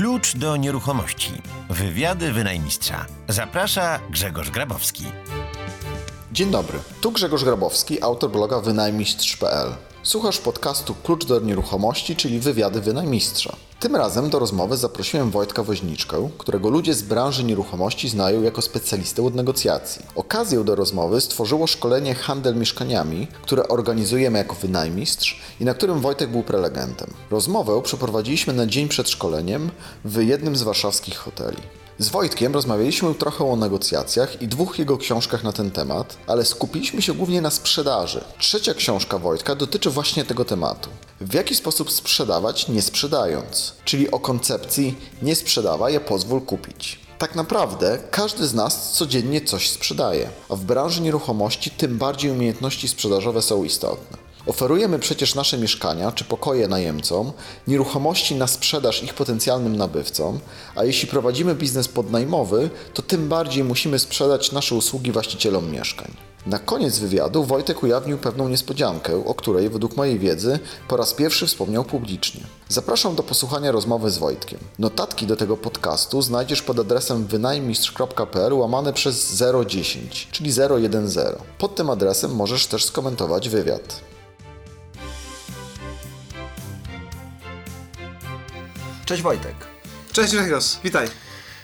Klucz do nieruchomości. Wywiady wynajmistrza. Zaprasza Grzegorz Grabowski. Dzień dobry, tu Grzegorz Grabowski, autor bloga wynajmistrz.pl. Słuchasz podcastu Klucz do nieruchomości, czyli wywiady wynajmistrza. Tym razem do rozmowy zaprosiłem Wojtka Woźniczkę, którego ludzie z branży nieruchomości znają jako specjalistę od negocjacji. Okazję do rozmowy stworzyło szkolenie Handel Mieszkaniami, które organizujemy jako wynajmistrz i na którym Wojtek był prelegentem. Rozmowę przeprowadziliśmy na dzień przed szkoleniem w jednym z warszawskich hoteli. Z Wojtkiem rozmawialiśmy trochę o negocjacjach i dwóch jego książkach na ten temat, ale skupiliśmy się głównie na sprzedaży. Trzecia książka Wojtka dotyczy właśnie tego tematu. W jaki sposób sprzedawać nie sprzedając, czyli o koncepcji nie sprzedawaj, a pozwól kupić. Tak naprawdę każdy z nas codziennie coś sprzedaje, a w branży nieruchomości tym bardziej umiejętności sprzedażowe są istotne. Oferujemy przecież nasze mieszkania czy pokoje najemcom, nieruchomości na sprzedaż ich potencjalnym nabywcom, a jeśli prowadzimy biznes podnajmowy, to tym bardziej musimy sprzedać nasze usługi właścicielom mieszkań. Na koniec wywiadu Wojtek ujawnił pewną niespodziankę, o której według mojej wiedzy po raz pierwszy wspomniał publicznie. Zapraszam do posłuchania rozmowy z Wojtkiem. Notatki do tego podcastu znajdziesz pod adresem wynajmistrz.pl łamane przez 010, czyli 010. Pod tym adresem możesz też skomentować wywiad. Cześć Wojtek. Cześć Grzegorz, witaj.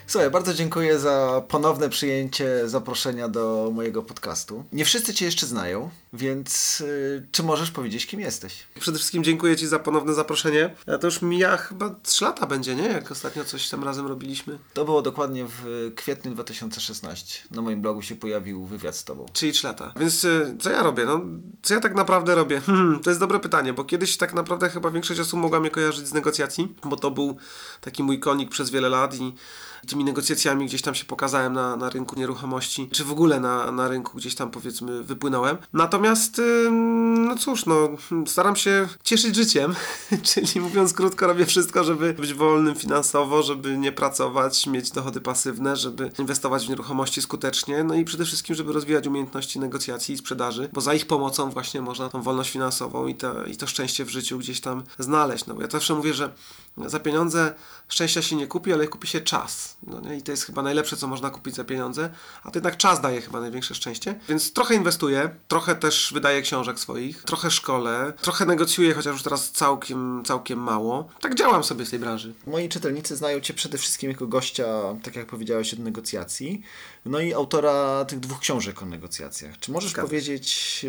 Słuchaj, bardzo dziękuję za ponowne przyjęcie zaproszenia do mojego podcastu. Nie wszyscy Cię jeszcze znają, więc yy, czy możesz powiedzieć, kim jesteś? Przede wszystkim dziękuję Ci za ponowne zaproszenie. A to już mija chyba 3 lata będzie, nie? Jak ostatnio coś tam razem robiliśmy. To było dokładnie w kwietniu 2016. Na moim blogu się pojawił wywiad z Tobą. Czyli 3 lata. Więc yy, co ja robię? No, co ja tak naprawdę robię? Hmm, to jest dobre pytanie, bo kiedyś tak naprawdę chyba większość osób mogła mnie kojarzyć z negocjacji, bo to był taki mój konik przez wiele lat i tymi negocjacjami gdzieś tam się pokazałem na, na rynku nieruchomości, czy w ogóle na, na rynku gdzieś tam powiedzmy wypłynąłem. Natomiast, no cóż, no staram się cieszyć życiem, czyli mówiąc krótko, robię wszystko, żeby być wolnym finansowo, żeby nie pracować, mieć dochody pasywne, żeby inwestować w nieruchomości skutecznie, no i przede wszystkim, żeby rozwijać umiejętności negocjacji i sprzedaży, bo za ich pomocą właśnie można tą wolność finansową i to, i to szczęście w życiu gdzieś tam znaleźć. No bo ja zawsze mówię, że za pieniądze szczęścia się nie kupi, ale kupi się czas. No nie? I to jest chyba najlepsze, co można kupić za pieniądze, a to jednak czas daje chyba największe szczęście. Więc trochę inwestuję, trochę też wydaję książek swoich, trochę szkole, trochę negocjuję, chociaż już teraz całkiem, całkiem mało. Tak działam sobie w tej branży. Moi czytelnicy znają Cię przede wszystkim jako gościa, tak jak powiedziałeś, od negocjacji, no i autora tych dwóch książek o negocjacjach. Czy możesz Zgadza. powiedzieć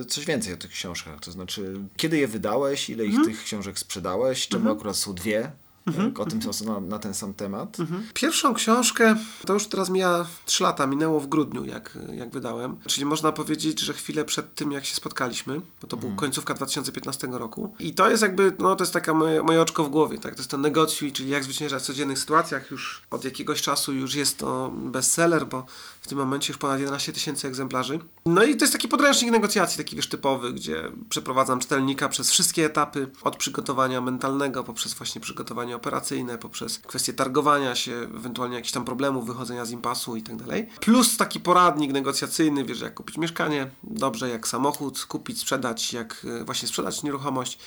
e, coś więcej o tych książkach? To znaczy, kiedy je wydałeś, ile ich hmm. tych książek sprzedałeś, czemu hmm. akurat są dwie? mhm. o tym na, na, ten sam temat. Mhm. Pierwszą książkę, to już teraz mija 3 lata, minęło w grudniu, jak, jak wydałem. Czyli można powiedzieć, że chwilę przed tym, jak się spotkaliśmy, bo to mhm. był końcówka 2015 roku. I to jest jakby, no to jest taka moje, moje oczko w głowie, tak? To jest ten negocjuj, czyli jak zwyciężać w codziennych sytuacjach. Już od jakiegoś czasu już jest to bestseller, bo w tym momencie już ponad 11 tysięcy egzemplarzy. No i to jest taki podręcznik negocjacji, taki wiesz typowy, gdzie przeprowadzam czytelnika przez wszystkie etapy, od przygotowania mentalnego, poprzez właśnie przygotowanie operacyjne, poprzez kwestie targowania się, ewentualnie jakichś tam problemów, wychodzenia z impasu i tak dalej. Plus taki poradnik negocjacyjny, wiesz, jak kupić mieszkanie, dobrze, jak samochód kupić, sprzedać, jak e, właśnie sprzedać nieruchomość.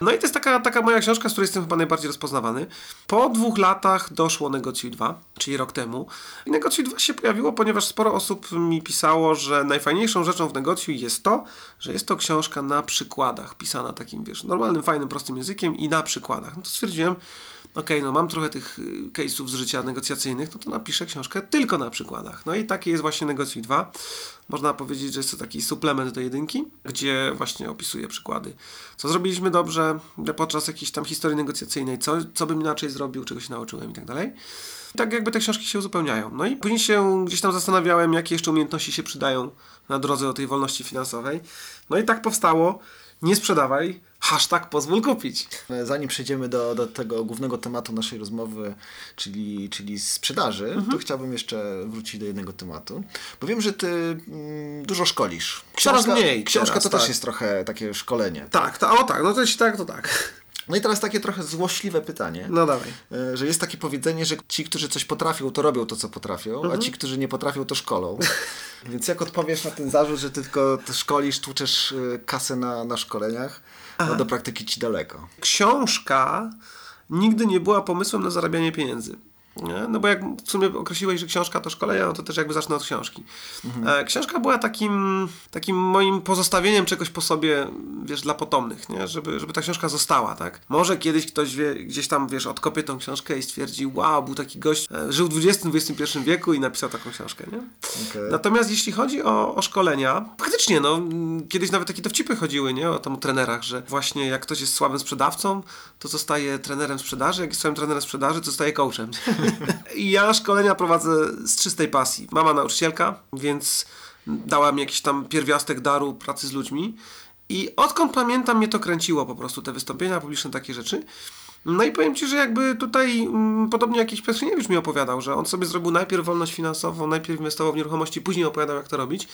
No i to jest taka, taka moja książka, z której jestem chyba najbardziej rozpoznawany. Po dwóch latach doszło Negocjuj 2, czyli rok temu. I Negocjuj 2 się pojawiło, ponieważ sporo osób mi pisało, że najfajniejszą rzeczą w Negocjuj jest to, że jest to książka na przykładach, pisana takim, wiesz, normalnym, fajnym, prostym językiem i na przykładach. No to stwierdziłem, okej, okay, no mam trochę tych y, case'ów z życia negocjacyjnych, no to napiszę książkę tylko na przykładach. No i taki jest właśnie Negocjuj 2. Można powiedzieć, że jest to taki suplement do jedynki, gdzie właśnie opisuję przykłady, co zrobiliśmy dobrze podczas jakiejś tam historii negocjacyjnej, co, co bym inaczej zrobił, czego się nauczyłem i tak dalej. Tak jakby te książki się uzupełniają. No i później się gdzieś tam zastanawiałem, jakie jeszcze umiejętności się przydają na drodze do tej wolności finansowej. No i tak powstało nie sprzedawaj, hashtag pozwól kupić. Zanim przejdziemy do, do tego głównego tematu naszej rozmowy, czyli, czyli sprzedaży, mhm. to chciałbym jeszcze wrócić do jednego tematu. Bo wiem, że ty mm, dużo szkolisz. Książka, coraz mniej. Książka teraz, to tak. też jest trochę takie szkolenie. Tak, to, o tak, no to jeśli tak, to tak. No i teraz takie trochę złośliwe pytanie. No dawaj. E, że jest takie powiedzenie, że ci, którzy coś potrafią, to robią to, co potrafią, mhm. a ci, którzy nie potrafią, to szkolą. Więc jak odpowiesz na ten zarzut, że ty tylko szkolisz, tłuczesz e, kasę na, na szkoleniach, no do praktyki ci daleko. Książka nigdy nie była pomysłem na zarabianie pieniędzy. Nie? No bo jak w sumie określiłeś, że książka to szkolenia, no to też jakby zacznę od książki. E, książka była takim, takim moim pozostawieniem czegoś po sobie, wiesz, dla potomnych, nie? Żeby, żeby ta książka została, tak? Może kiedyś ktoś wie, gdzieś tam, wiesz, odkopie tą książkę i stwierdzi, wow, był taki gość, e, żył w XX-XXI wieku i napisał taką książkę, nie? Okej. Natomiast jeśli chodzi o, o szkolenia, faktycznie, no, kiedyś nawet takie dowcipy chodziły, nie, o tam o trenerach, że właśnie jak ktoś jest słabym sprzedawcą, to zostaje trenerem sprzedaży, jak jest słabym trenerem sprzedaży, to zostaje coachem. ja szkolenia prowadzę z czystej pasji. Mama nauczycielka, więc dała mi jakiś tam pierwiastek daru pracy z ludźmi. I odkąd pamiętam, mnie to kręciło po prostu, te wystąpienia publiczne, takie rzeczy. No i powiem Ci, że jakby tutaj mm, podobnie jakiś Piotriniewicz mi opowiadał, że on sobie zrobił najpierw wolność finansową, najpierw inwestował w nieruchomości, później opowiadał jak to robić.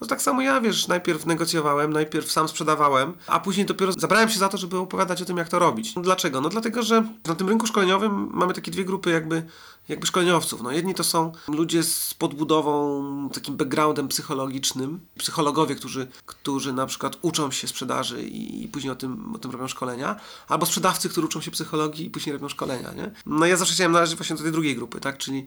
No tak samo ja, wiesz, najpierw negocjowałem, najpierw sam sprzedawałem, a później dopiero zabrałem się za to, żeby opowiadać o tym jak to robić. Dlaczego? No dlatego, że na tym rynku szkoleniowym mamy takie dwie grupy jakby, jakby szkoleniowców. No jedni to są ludzie z podbudową, takim backgroundem psychologicznym, psychologowie, którzy, którzy na przykład uczą się sprzedaży i, i później o tym, o tym robią szkolenia, albo sprzedawcy, którzy uczą się psychologii i później robią szkolenia, nie? No ja zawsze chciałem należeć właśnie do tej drugiej grupy, tak? Czyli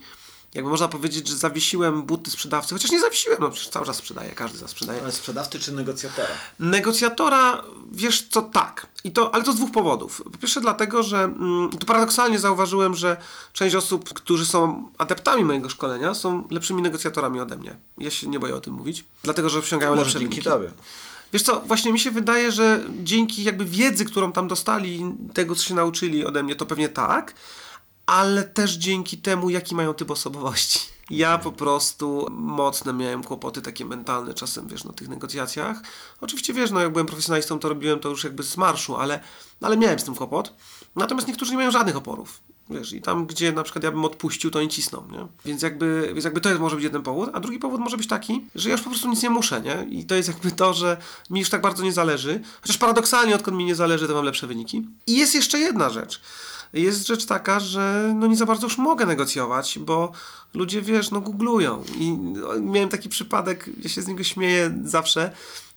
jakby można powiedzieć, że zawiesiłem buty sprzedawcy, chociaż nie zawiesiłem, no przecież cały czas sprzedaję, każdy z nas sprzedaje. Ale sprzedawcy czy negocjatora? Negocjatora, wiesz co, tak. I to, ale to z dwóch powodów. Po pierwsze dlatego, że mm, tu paradoksalnie zauważyłem, że część osób, którzy są adeptami mojego szkolenia, są lepszymi negocjatorami ode mnie. Ja się nie boję o tym mówić. Dlatego, że osiągają lepsze dzięki wyniki. tobie. Wiesz co, właśnie mi się wydaje, że dzięki jakby wiedzy, którą tam dostali, tego co się nauczyli ode mnie, to pewnie tak, ale też dzięki temu, jaki mają typ osobowości. Ja po prostu mocne miałem kłopoty takie mentalne czasem, wiesz, na tych negocjacjach. Oczywiście, wiesz, no jak byłem profesjonalistą, to robiłem to już jakby z marszu, ale, ale miałem z tym kłopot. Natomiast niektórzy nie mają żadnych oporów. Wiesz, i tam, gdzie na przykład ja bym odpuścił, to oni cisną, nie? Więc jakby, więc jakby to jest, może być jeden powód, a drugi powód może być taki, że ja już po prostu nic nie muszę, nie? I to jest jakby to, że mi już tak bardzo nie zależy. Chociaż paradoksalnie, odkąd mi nie zależy, to mam lepsze wyniki. I jest jeszcze jedna rzecz. Jest rzecz taka, że no nie za bardzo już mogę negocjować, bo ludzie, wiesz, no googlują. I no, miałem taki przypadek, ja się z niego śmieję zawsze,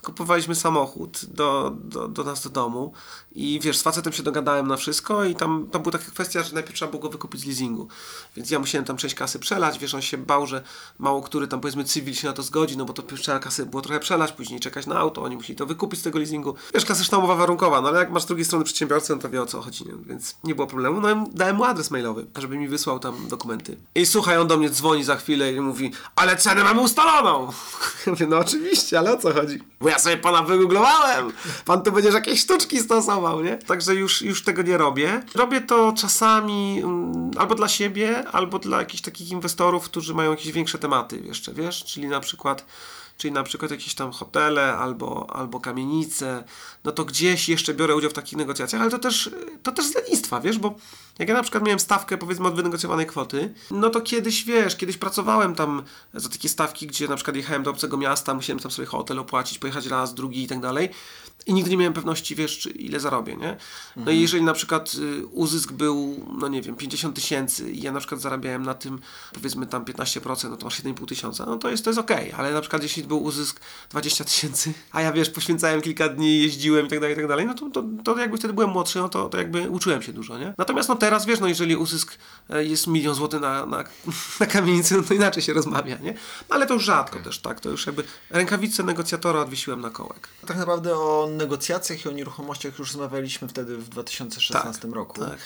kupowaliśmy samochód do, do, do nas do domu i wiesz, z facetem się dogadałem na wszystko i tam, tam była taka kwestia, że najpierw trzeba było go wykupić z leasingu. Więc ja musiałem tam część kasy przelać, wiesz, on się bał, że mało który tam powiedzmy cywil się na to zgodzi, no bo to trzeba kasy było trochę przelać, później czekać na auto, oni musieli to wykupić z tego leasingu. Wiesz, klasyczna umowa warunkowa, no ale jak masz z drugiej strony przedsiębiorcę, no to wie o co chodzi, nie? więc nie było problemu. No dałem mu adres mailowy, żeby mi wysłał tam dokumenty. I słuchaj, on do mnie dzwoni za chwilę i mówi, ale cenę mamy ustaloną. Mówię, no oczywiście, ale o co chodzi? Bo ja sobie pana wygooglowałem. Pan tu będziesz jakieś sztuczki stosował, nie? Także już, już tego nie robię. Robię to czasami mm, albo dla siebie, albo dla jakichś takich inwestorów, którzy mają jakieś większe tematy jeszcze, wiesz? Czyli na przykład czyli na przykład jakieś tam hotele albo, albo kamienice, no to gdzieś jeszcze biorę udział w takich negocjacjach, ale to też, to też z lenistwa, wiesz, bo jak ja na przykład miałem stawkę powiedzmy od wynegocjowanej kwoty, no to kiedyś, wiesz, kiedyś pracowałem tam za takie stawki, gdzie na przykład jechałem do obcego miasta, musiałem tam sobie hotel opłacić, pojechać raz, drugi i tak dalej i nigdy nie miałem pewności, wiesz, czy ile zarobię, nie? No i jeżeli na przykład y, uzysk był, no nie wiem, 50 tysięcy i ja na przykład zarabiałem na tym, powiedzmy tam 15%, no to masz 7,5 tysiąca, no to jest, to jest okej, ale na przykład jeśli był uzysk 20 tysięcy, a ja wiesz, poświęcałem kilka dni, jeździłem i tak dalej, i tak dalej, no to, to, to jakby wtedy byłem młodszy, no to, to jakby uczyłem się dużo, nie? Natomiast no teraz, wiesz, no jeżeli uzysk e, jest milion złotych na, na, na kamienicy, no to inaczej się rozmawia, nie? No ale to już rzadko też, tak? To już jakby rękawice negocjatora odwiesiłem na kołek. Tak naprawdę o negocjacjach i o nieruchomościach już rozmawialiśmy wtedy w 2016 Tak, roku. tak.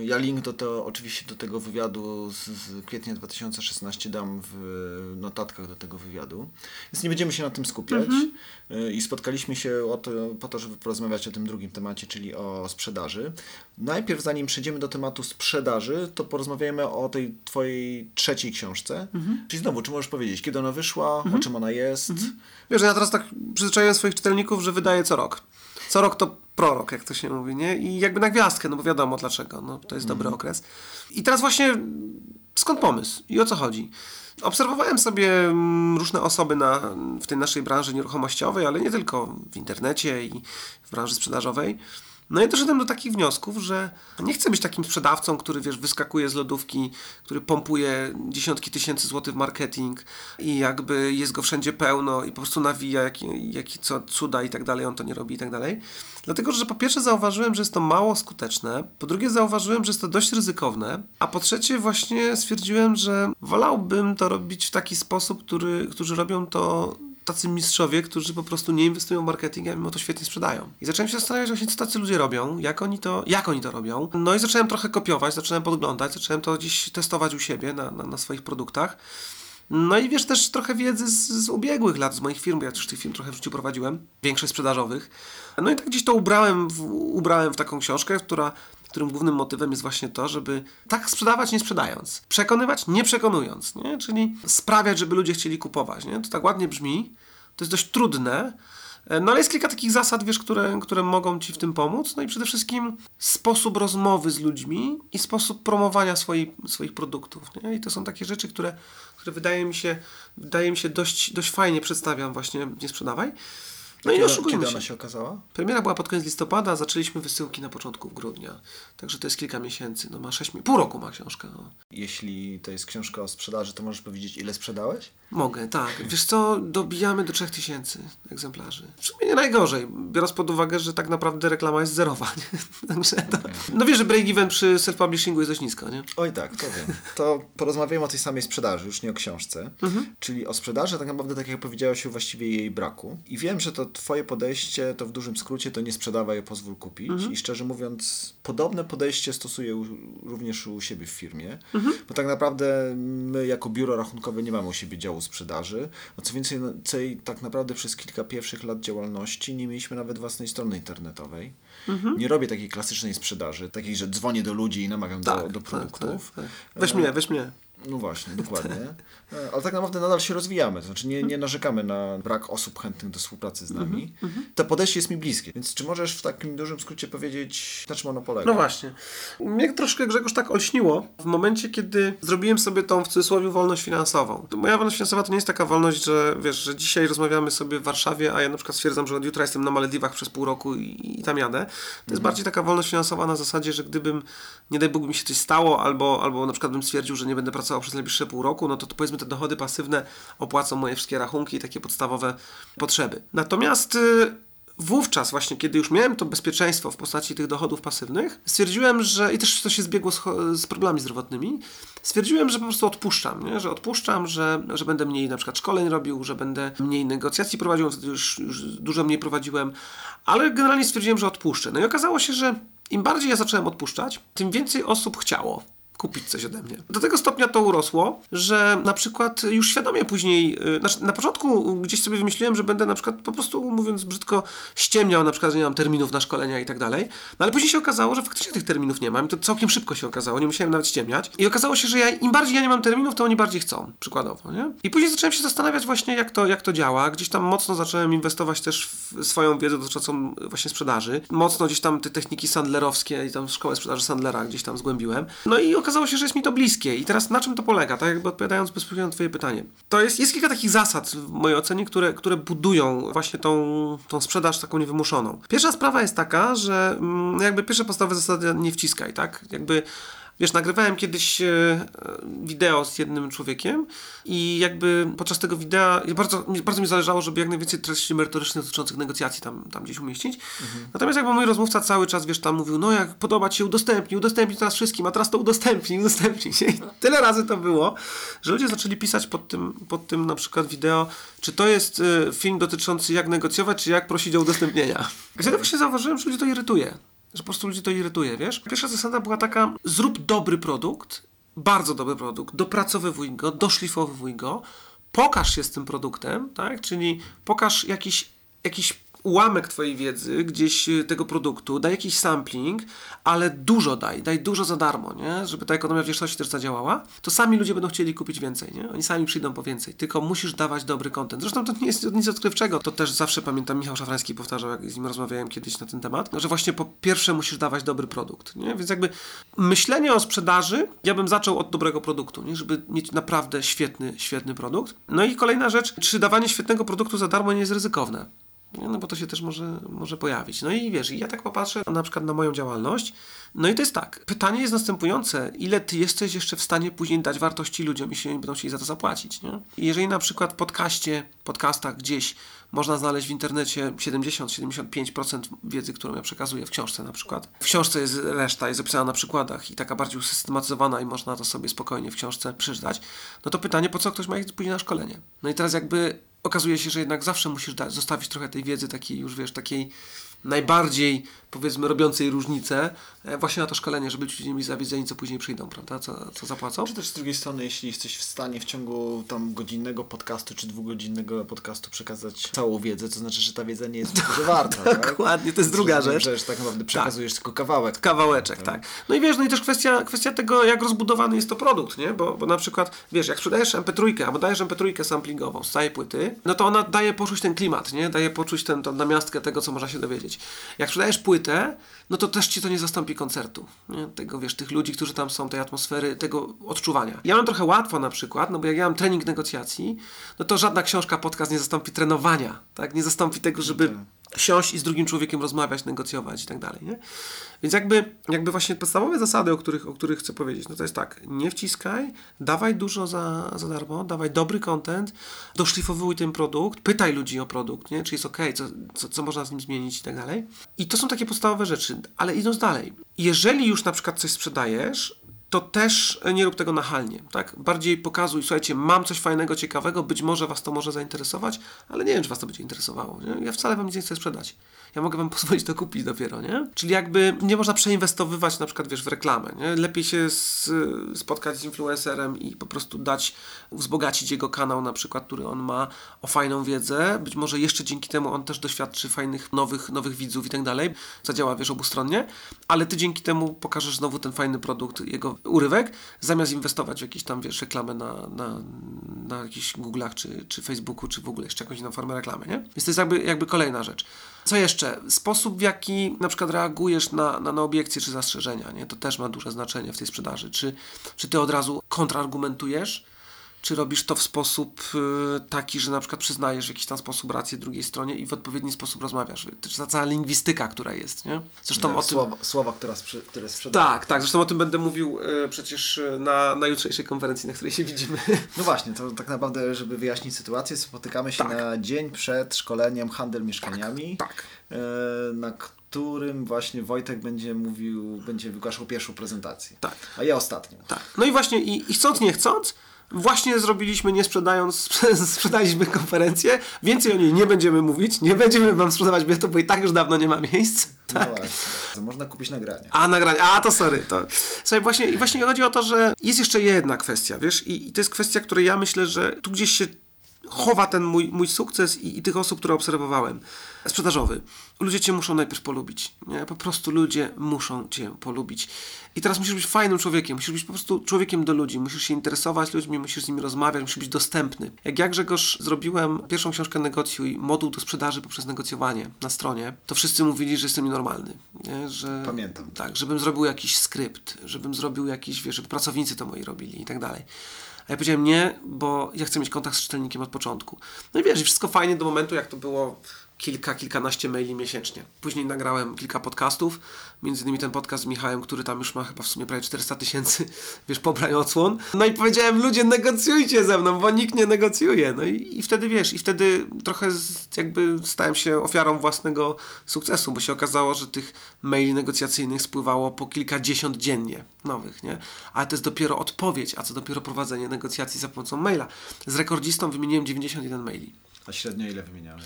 Y, Ja link do to, oczywiście do tego wywiadu z, z kwietnia 2016 dam w notatkach do tego wywiadu. Więc nie będziemy się na tym skupiać. Mhm. Y, I spotkaliśmy się o to, po to, żeby porozmawiać o tym drugim temacie, czyli o sprzedaży. Najpierw, zanim przejdziemy do tematu sprzedaży, to porozmawiamy o tej twojej trzeciej książce. Mhm. Czyli znowu, czy możesz powiedzieć, kiedy ona wyszła, o czym ona jest? Wiesz, ja teraz tak przyzwyczaiłem swoich czytelników, że wydaję co rok. Co rok to prorok, jak to się mówi, nie? I jakby na gwiazdkę, no bo wiadomo dlaczego, no to jest dobry okres. I teraz właśnie skąd pomysł i o co chodzi? Obserwowałem sobie mm, różne osoby na, w tej naszej branży nieruchomościowej, ale nie tylko w internecie i w branży sprzedażowej. No i doszedłem do takich wniosków, że nie chcę być takim sprzedawcą, który wiesz, wyskakuje z lodówki, który pompuje dziesiątki tysięcy złotych w marketing i jakby jest go wszędzie pełno i po prostu nawija jaki, jaki co cuda i tak dalej, on to nie robi i tak dalej. Dlatego, że po pierwsze zauważyłem, że jest to mało skuteczne, po drugie zauważyłem, że jest to dość ryzykowne, a po trzecie właśnie stwierdziłem, że wolałbym to robić w taki sposób, który, którzy robią to tacy mistrzowie, którzy po prostu nie inwestują w marketing, a mimo to świetnie sprzedają. I zacząłem się zastanawiać właśnie, co tacy ludzie robią, jak oni to, jak oni to robią. No i zacząłem trochę kopiować, zacząłem podglądać, zacząłem to gdzieś testować u siebie na, na, na swoich produktach. No i wiesz, też trochę wiedzy z, z ubiegłych lat, z moich firm, ja też tych firm trochę w życiu prowadziłem, większość sprzedażowych. No i tak gdzieś to ubrałem w, ubrałem w taką książkę, która, którym głównym motywem jest właśnie to, żeby tak sprzedawać nie sprzedając, przekonywać nie przekonując, nie? czyli sprawiać, żeby ludzie chcieli kupować. Nie? To tak ładnie brzmi, to jest dość trudne, no ale jest kilka takich zasad, wiesz, które, które mogą ci w tym pomóc. No i przede wszystkim sposób rozmowy z ludźmi i sposób promowania swoich, swoich produktów. Nie? I to są takie rzeczy, które, które wydaje mi się, wydaje mi się dość, dość fajnie przedstawiam właśnie Nie Sprzedawaj. No i oszukujmy kiedy się. ona się okazała? Premiera była pod koniec listopada, zaczęliśmy wysyłki na początku grudnia. Także to jest kilka miesięcy. No ma sześć mi- pół roku ma książka. No. Jeśli to jest książka o sprzedaży, to możesz powiedzieć, ile sprzedałeś? Mogę, tak. Wiesz co, dobijamy do 3000 egzemplarzy. W sumie nie najgorzej, biorąc pod uwagę, że tak naprawdę reklama jest zerowa. Także to... No wiesz, że break-even przy self-publishingu jest dość nisko, nie? Oj tak, to wiem. To porozmawiamy o tej samej sprzedaży, już nie o książce. Czyli o sprzedaży, tak naprawdę, tak jak powiedziałeś, o właściwie jej braku. I wiem, że to twoje podejście, to w dużym skrócie, to nie sprzedawaj, a pozwól kupić. I szczerze mówiąc, podobne podejście stosuję u, również u siebie w firmie. Bo tak naprawdę my jako biuro rachunkowe nie mamy u siebie działu sprzedaży. No co więcej, no, tak naprawdę przez kilka pierwszych lat działalności nie mieliśmy nawet własnej strony internetowej. Nie robię takiej klasycznej sprzedaży, takiej, że dzwonię do ludzi i namawiam do, do produktów. tak, tak. Weź mnie, weź mnie. No właśnie, dokładnie. E, Ale tak naprawdę nadal się rozwijamy, to znaczy nie, nie narzekamy na brak osób chętnych do współpracy z nami. To podejście jest mi bliskie, więc czy możesz w takim dużym skrócie powiedzieć, na czym ono polega? No właśnie. Mnie troszkę Grzegorz tak olśniło w momencie, kiedy zrobiłem sobie tą w cudzysłowie wolność finansową. To Moja wolność finansowa to nie jest taka wolność, że wiesz, że dzisiaj rozmawiamy sobie w Warszawie, a ja na przykład stwierdzam, że od jutra jestem na Malediwach przez pół roku i, i tam jadę. To jest bardziej taka wolność finansowa na zasadzie, że gdybym, nie daj Bóg, mi się coś stało, albo, albo na przykład bym stwierdził, że nie będę pracował przez najbliższe pół roku, no to, to powiedzmy te dochody pasywne opłacą moje wszystkie rachunki i takie podstawowe potrzeby. Natomiast y, wówczas właśnie, kiedy już miałem to bezpieczeństwo w postaci tych dochodów pasywnych, stwierdziłem, że i też to się zbiegło z, z problemami zdrowotnymi, stwierdziłem, że po prostu odpuszczam, nie? że odpuszczam, że, że będę mniej na przykład szkoleń robił, że będę mniej negocjacji prowadził, wtedy już, już dużo mniej prowadziłem, ale generalnie stwierdziłem, że odpuszczę. No i okazało się, że im bardziej ja zacząłem odpuszczać, tym więcej osób chciało kupić coś ode mnie. Do tego stopnia to urosło, że na przykład już świadomie później, yy, znaczy na początku gdzieś sobie wymyśliłem, że będę na przykład po prostu, mówiąc brzydko, ściemniał na przykład, że nie mam terminów na szkolenia i tak dalej. No ale później się okazało, że faktycznie tych terminów nie mam i to całkiem szybko się okazało, nie musiałem nawet ściemniać. I okazało się, że ja, im bardziej ja nie mam terminów, to oni bardziej chcą, przykładowo, nie? I później zacząłem się zastanawiać właśnie, jak to, jak to działa. Gdzieś tam mocno zacząłem inwestować też w swoją wiedzę dotyczącą właśnie sprzedaży. Mocno gdzieś tam te techniki sandlerowskie i tam szkołę sprzedaży Sandlera gdzieś tam zgłębiłem. No i okazało się, że jest mi to bliskie. I teraz na czym to polega? Tak jakby odpowiadając bezpośrednio na twoje pytanie. To jest, jest kilka takich zasad w mojej ocenie, które, które budują właśnie tą, tą sprzedaż taką niewymuszoną. Pierwsza sprawa jest taka, że mm, jakby pierwsze podstawowe zasady nie wciskaj, tak? Jakby Wiesz, nagrywałem kiedyś e, e, wideo z jednym człowiekiem i jakby podczas tego wideo bardzo, mi- bardzo mi zależało, żeby jak najwięcej treści merytorycznych dotyczących negocjacji tam, tam gdzieś umieścić. Natomiast jakby mój rozmówca cały czas, wiesz, tam mówił, no jak podoba ci się, udostępnij, udostępnij teraz wszystkim, a teraz to udostępnij, udostępnij. I tyle razy to było, że ludzie zaczęli pisać pod tym, pod tym na przykład wideo, czy to jest e, film dotyczący jak negocjować, czy jak prosić o udostępnienia. Wtedy właśnie zauważyłem, że ludzi to irytuje że po prostu ludzi to irytuje, wiesz? Pierwsza zasada była taka, zrób dobry produkt, bardzo dobry produkt, dopracowywuj go, doszlifowywuj go, pokaż się z tym produktem, tak? Czyli pokaż jakiś, jakiś ułamek twojej wiedzy gdzieś y, tego produktu, daj jakiś sampling, ale dużo daj, daj dużo za darmo, nie? Żeby ta ekonomia wdzięczności też zadziałała, to sami ludzie będą chcieli kupić więcej, nie? Oni sami przyjdą po więcej, tylko musisz dawać dobry content. Zresztą to nie jest nic odkrywczego, to też zawsze pamiętam Michał Szafrański powtarzał, jak z nim rozmawiałem kiedyś na ten temat, że właśnie po pierwsze musisz dawać dobry produkt, nie? Więc jakby myślenie o sprzedaży, ja bym zaczął od dobrego produktu, nie? Żeby mieć naprawdę świetny, świetny produkt. No i kolejna rzecz, czy dawanie świetnego produktu za darmo nie jest ryzykowne? No bo to się też może, może pojawić. No i wiesz, ja tak popatrzę na przykład na moją działalność, no i to jest tak. Pytanie jest następujące. Ile ty jesteś jeszcze w stanie później dać wartości ludziom i się będą chcieli za to zapłacić, nie? Jeżeli na przykład podcaście, podcastach gdzieś można znaleźć w internecie 70-75% wiedzy, którą ja przekazuję w książce na przykład. W książce jest reszta, jest opisana na przykładach i taka bardziej usystematyzowana i można to sobie spokojnie w książce przeczytać. No to pytanie, po co ktoś ma iść później na szkolenie? No i teraz jakby okazuje się, że jednak zawsze musisz zostawić trochę tej wiedzy takiej już, wiesz, takiej najbardziej, powiedzmy, robiącej różnicę e, właśnie na to szkolenie, żeby ci ludzie mieli zawiedzeni, co później przyjdą, prawda, co, co zapłacą. Czy też z drugiej strony, jeśli jesteś w stanie w ciągu tam godzinnego podcastu czy dwugodzinnego podcastu przekazać całą wiedzę, to znaczy, że ta wiedza nie jest dużo warta. tak? Dokładnie, to jest druga rzecz. Że tak naprawdę przekazujesz tylko kawałek. Kawałeczek, tak. No i wiesz, no i też kwestia, kwestia tego, jak rozbudowany jest to produkt, nie? Bo, bo na przykład, wiesz, jak sprzedajesz MP3 albo dajesz MP3 samplingową z całej płyty, no to ona daje poczuć ten klimat, nie? Daje poczuć ten, tą namiastkę tego, co można się dowiedzieć. Jak sprzedajesz płytę, no to też ci to nie zastąpi koncertu, nie? Tego, wiesz, tych ludzi, którzy tam są, tej atmosfery, tego odczuwania. Ja mam trochę łatwo na przykład, no bo jak ja mam trening negocjacji, no to żadna książka, podcast nie zastąpi trenowania, tak? Nie zastąpi tego, żeby siąść i z drugim człowiekiem rozmawiać, negocjować i tak dalej, nie? Więc jakby, jakby właśnie podstawowe zasady, o których, o których chcę powiedzieć, no to jest tak, nie wciskaj, dawaj dużo za, za darmo, dawaj dobry content, doszlifowuj ten produkt, pytaj ludzi o produkt, nie? Czy jest ok, co, co, co można z nim zmienić i tak dalej. I to są takie podstawowe rzeczy, ale idąc dalej, jeżeli już na przykład coś sprzedajesz, to też nie rób tego nachalnie, tak? Bardziej pokazuj, słuchajcie, mam coś fajnego, ciekawego, być może was to może zainteresować, ale nie wiem, czy was to będzie interesowało, nie? Ja wcale wam nic nie chcę sprzedać. Ja mogę wam pozwolić to kupić dopiero, nie? Czyli jakby nie można przeinwestowywać na przykład, wiesz, w reklamę, nie? Lepiej się z, spotkać z influencerem i po prostu dać, wzbogacić jego kanał na przykład, który on ma o fajną wiedzę. Być może jeszcze dzięki temu on też doświadczy fajnych, nowych, nowych widzów i tak dalej. Zadziała, wiesz, obustronnie, ale ty dzięki temu pokażesz znowu ten fajny produkt, jego urywek, zamiast inwestować w jakieś tam, wiesz, reklamę na, na, na jakichś Google'ach, czy, czy Facebooku, czy w ogóle jeszcze jakąś inną formę reklamy, nie? Więc to jest jakby, jakby kolejna rzecz. Co jeszcze? Sposób, w jaki na przykład reagujesz na, na, na obiekcje czy zastrzeżenia, nie? To też ma duże znaczenie w tej sprzedaży. Czy, czy ty od razu kontrargumentujesz? Czy robisz to w sposób y, taki, że na przykład przyznajesz w jakiś tam sposób rację drugiej stronie i w odpowiedni sposób rozmawiasz? To jest ta cała lingwistyka, która jest, nie? Zresztą o tym... Słowa, słowa która sprzy, które sprzedaje. Tak, tak. Zresztą o tym będę mówił y, przecież y, na, na jutrzejszej konferencji, na której się widzimy. No właśnie, to tak naprawdę, żeby wyjaśnić sytuację, spotykamy się Tak. na dzień przed szkoleniem Handel Mieszkaniami, tak. e, na którym właśnie Wojtek będzie mówił, będzie wygłaszał pierwszą prezentację. Tak. A ja ostatnią. Tak. No i właśnie, i, i chcąc, nie chcąc, właśnie zrobiliśmy, nie sprzedając, sprzedaliśmy konferencję. Więcej o niej nie będziemy mówić, nie będziemy wam sprzedawać bilietu, bo i tak już dawno nie ma miejsc. Tak. No właśnie. Można kupić nagranie. A nagranie, a to sorry. To. Słuchaj, właśnie, i właśnie chodzi o to, że jest jeszcze jedna kwestia, wiesz, i, i to jest kwestia, której ja myślę, że tu gdzieś się chowa ten mój, mój sukces i, i tych osób, które obserwowałem. Sprzedażowy. Ludzie cię muszą najpierw polubić. Nie? Po prostu ludzie muszą cię polubić. I teraz musisz być fajnym człowiekiem. Musisz być po prostu człowiekiem do ludzi. Musisz się interesować ludźmi, musisz z nimi rozmawiać, musisz być dostępny. Jak ja, Grzegorz, zrobiłem pierwszą książkę Negocjuj, moduł do sprzedaży poprzez negocjowanie na stronie, to wszyscy mówili, że jestem nienormalny. Nie? Że, Pamiętam. Tak, żebym zrobił jakiś skrypt, żebym zrobił jakiś, wiesz, żeby pracownicy to moi robili i tak dalej. A ja powiedziałem nie, bo ja chcę mieć kontakt z czytelnikiem od początku. No i wiesz, i wszystko fajnie do momentu, jak to było kilka, kilkanaście maili miesięcznie. Później nagrałem kilka podcastów, między innymi ten podcast z Michałem, który tam już ma chyba w sumie prawie 400 tysięcy, wiesz, pobrań odsłon. No i powiedziałem, ludzie, negocjujcie ze mną, bo nikt nie negocjuje. No i, i wtedy, wiesz, i wtedy trochę z, jakby stałem się ofiarą własnego sukcesu, bo się okazało, że tych maili negocjacyjnych spływało po kilkadziesiąt dziennie nowych, nie? Ale to jest dopiero odpowiedź, a co dopiero prowadzenie negocjacji za pomocą maila. Z rekordzistą wymieniłem 91 maili. A średnio ile wymieniałeś?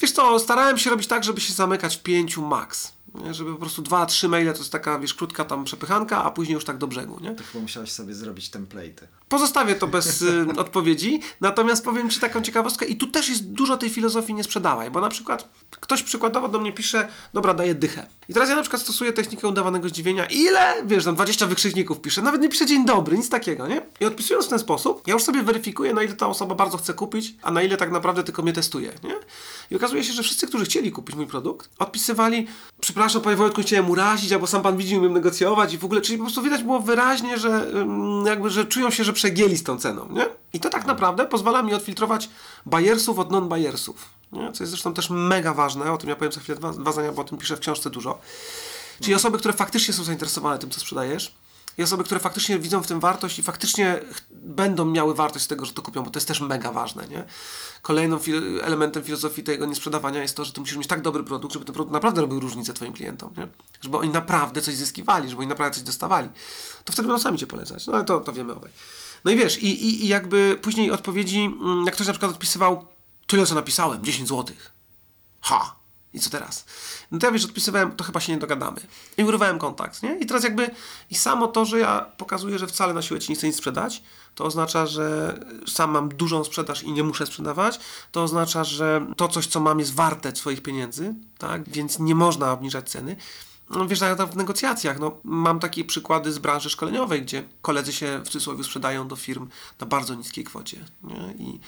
Wiesz co, starałem się robić tak, żeby się zamykać w pięciu max. Nie? Żeby po prostu dwa, trzy maile to jest taka, wiesz, krótka tam przepychanka, a później już tak do brzegu, nie? To chyba musiałeś sobie zrobić template'y. Pozostawię to bez y, odpowiedzi, natomiast powiem Ci taką ciekawostkę i tu też jest dużo tej filozofii nie sprzedawaj, bo na przykład ktoś przykładowo do mnie pisze, dobra, daję dychę. I teraz ja na przykład stosuję technikę udawanego zdziwienia. Ile? Wiesz, tam 20 wykrzykników pisze, nawet nie pisze dzień dobry, nic takiego, nie? I odpisując w ten sposób, ja już sobie weryfikuję, na ile ta osoba bardzo chce kupić, a na ile tak naprawdę tylko mnie testuje, nie? I okazuje się, że wszyscy, którzy chcieli kupić mój produkt, odpisywali, przepraszam, panie Wojtku, chciałem urazić, albo sam pan widzi, umiem negocjować i w ogóle, czyli po prostu widać było wyraźnie, że jakby, że czują się, że przegięli z tą ceną, nie? I to tak naprawdę pozwala mi odfiltrować bajersów od non-bajersów. Co jest zresztą też mega ważne, o tym ja powiem za chwilę dwa, dwa zdania, bo o tym piszę w książce dużo. Czyli osoby, które faktycznie są zainteresowane tym, co sprzedajesz, i osoby, które faktycznie widzą w tym wartość i faktycznie będą miały wartość z tego, że to kupią, bo to jest też mega ważne, nie? Kolejnym fil- elementem filozofii tego niesprzedawania jest to, że ty musisz mieć tak dobry produkt, żeby ten produkt naprawdę robił różnicę twoim klientom, nie? Żeby oni naprawdę coś zyskiwali, żeby oni naprawdę coś dostawali. To wtedy będą sami cię polecać. No ale to, to wiemy obaj. No i wiesz, i, i, i jakby później odpowiedzi, mm, jak ktoś na przykład odpisywał tyle, co napisałem, 10 złotych. Ha! I co teraz? No to ja wiesz, odpisywałem, to chyba się nie dogadamy. I urywałem kontakt, nie? I teraz jakby, i samo to, że ja pokazuję, że wcale na siłę ci nie chcę nic sprzedać, to oznacza, że sam mam dużą sprzedaż i nie muszę sprzedawać, to oznacza, że to coś, co mam jest warte swoich pieniędzy, tak? Więc nie można obniżać ceny. No wiesz, nawet w negocjacjach, no, mam takie przykłady z branży szkoleniowej, gdzie koledzy się w cudzysłowie sprzedają do firm na bardzo niskiej kwocie, nie? I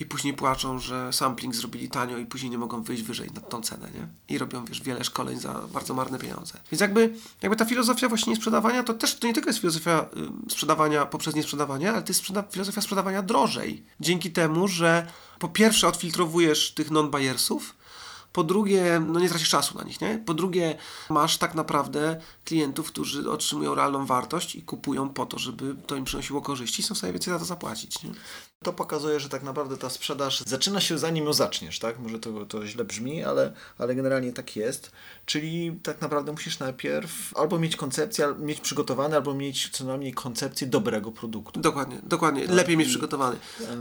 i później płaczą, że sampling zrobili tanio i później nie mogą wyjść wyżej na tą cenę, nie? I robią, wiesz, wiele szkoleń za bardzo marne pieniądze. Więc jakby, jakby ta filozofia właśnie sprzedawania, to też to nie tylko jest filozofia y, sprzedawania poprzez niesprzedawanie, ale to jest sprzeda- filozofia sprzedawania drożej. Dzięki temu, że po pierwsze odfiltrowujesz tych non-buyersów, po drugie, no nie tracisz czasu na nich, nie? Po drugie, masz tak naprawdę klientów, którzy otrzymują realną wartość i kupują po to, żeby to im przynosiło korzyści są w stanie więcej za to zapłacić, nie? To pokazuje, że tak naprawdę ta sprzedaż zaczyna się zanim ją zaczniesz, tak? Może to, to źle brzmi, ale, ale generalnie tak jest. Czyli tak naprawdę musisz najpierw albo mieć koncepcję, al- mieć przygotowane, albo mieć co najmniej koncepcję dobrego produktu. Dokładnie, dokładnie. Lepiej mieć przygotowany.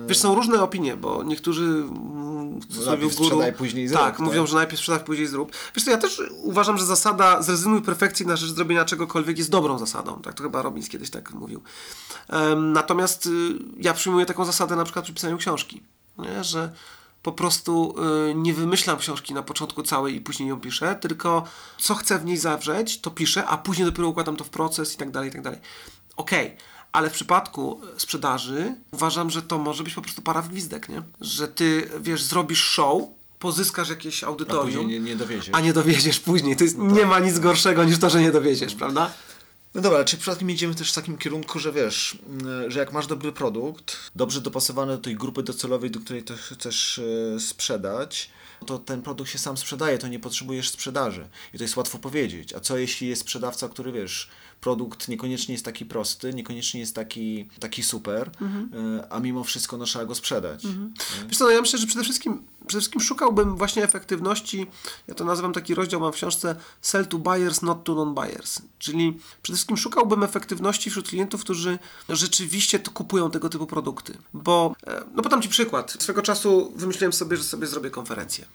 Wiesz, są różne opinie, bo niektórzy mm, najpierw guru, sprzedaj, później zrób, Tak, tak? mówią, że najpierw sprzedaj, później zrób. Wiesz co, ja też uważam, że zasada zrezygnuj perfekcji na rzecz zrobienia czegokolwiek jest dobrą zasadą. Tak, to chyba Robbins kiedyś tak mówił. Em, natomiast y, ja przyjmuję taką zasadę na przykład przy pisaniu książki, nie? że po prostu y, nie wymyślam książki na początku całej i później ją piszę, tylko co chcę w niej zawrzeć, to piszę, a później dopiero układam to w proces i tak dalej, i tak dalej. Okej, ale w przypadku sprzedaży uważam, że to może być po prostu para w gwizdek, nie? Że ty, wiesz, zrobisz show, pozyskasz jakieś A audytorium, później nie, nie dowieziesz. a nie dowieziesz później. To jest, nie ma nic gorszego niż to, że nie dowieziesz, prawda? No dobra, czy przypadkiem idziemy też w takim kierunku, że wiesz, mm, że jak masz dobry produkt, dobrze dopasowany do tej grupy docelowej, do której to chcesz e, sprzedać, to ten produkt się sam sprzedaje, to nie potrzebujesz sprzedaży. I to jest łatwo powiedzieć. A co jeśli jest sprzedawca, który wiesz, produkt niekoniecznie jest taki prosty, niekoniecznie jest taki, taki super, e, a mimo wszystko no, trzeba go sprzedać. Wiesz co, no ja myślę, że przede wszystkim, przede wszystkim szukałbym właśnie efektywności, ja to nazywam taki rozdział, mam w książce Sell to buyers, not to non-buyers. Czyli przede wszystkim szukałbym efektywności wśród klientów, którzy rzeczywiście to kupują tego typu produkty. Bo, e, no podam Ci przykład. Swego czasu wymyśliłem sobie, że sobie zrobię konferencję.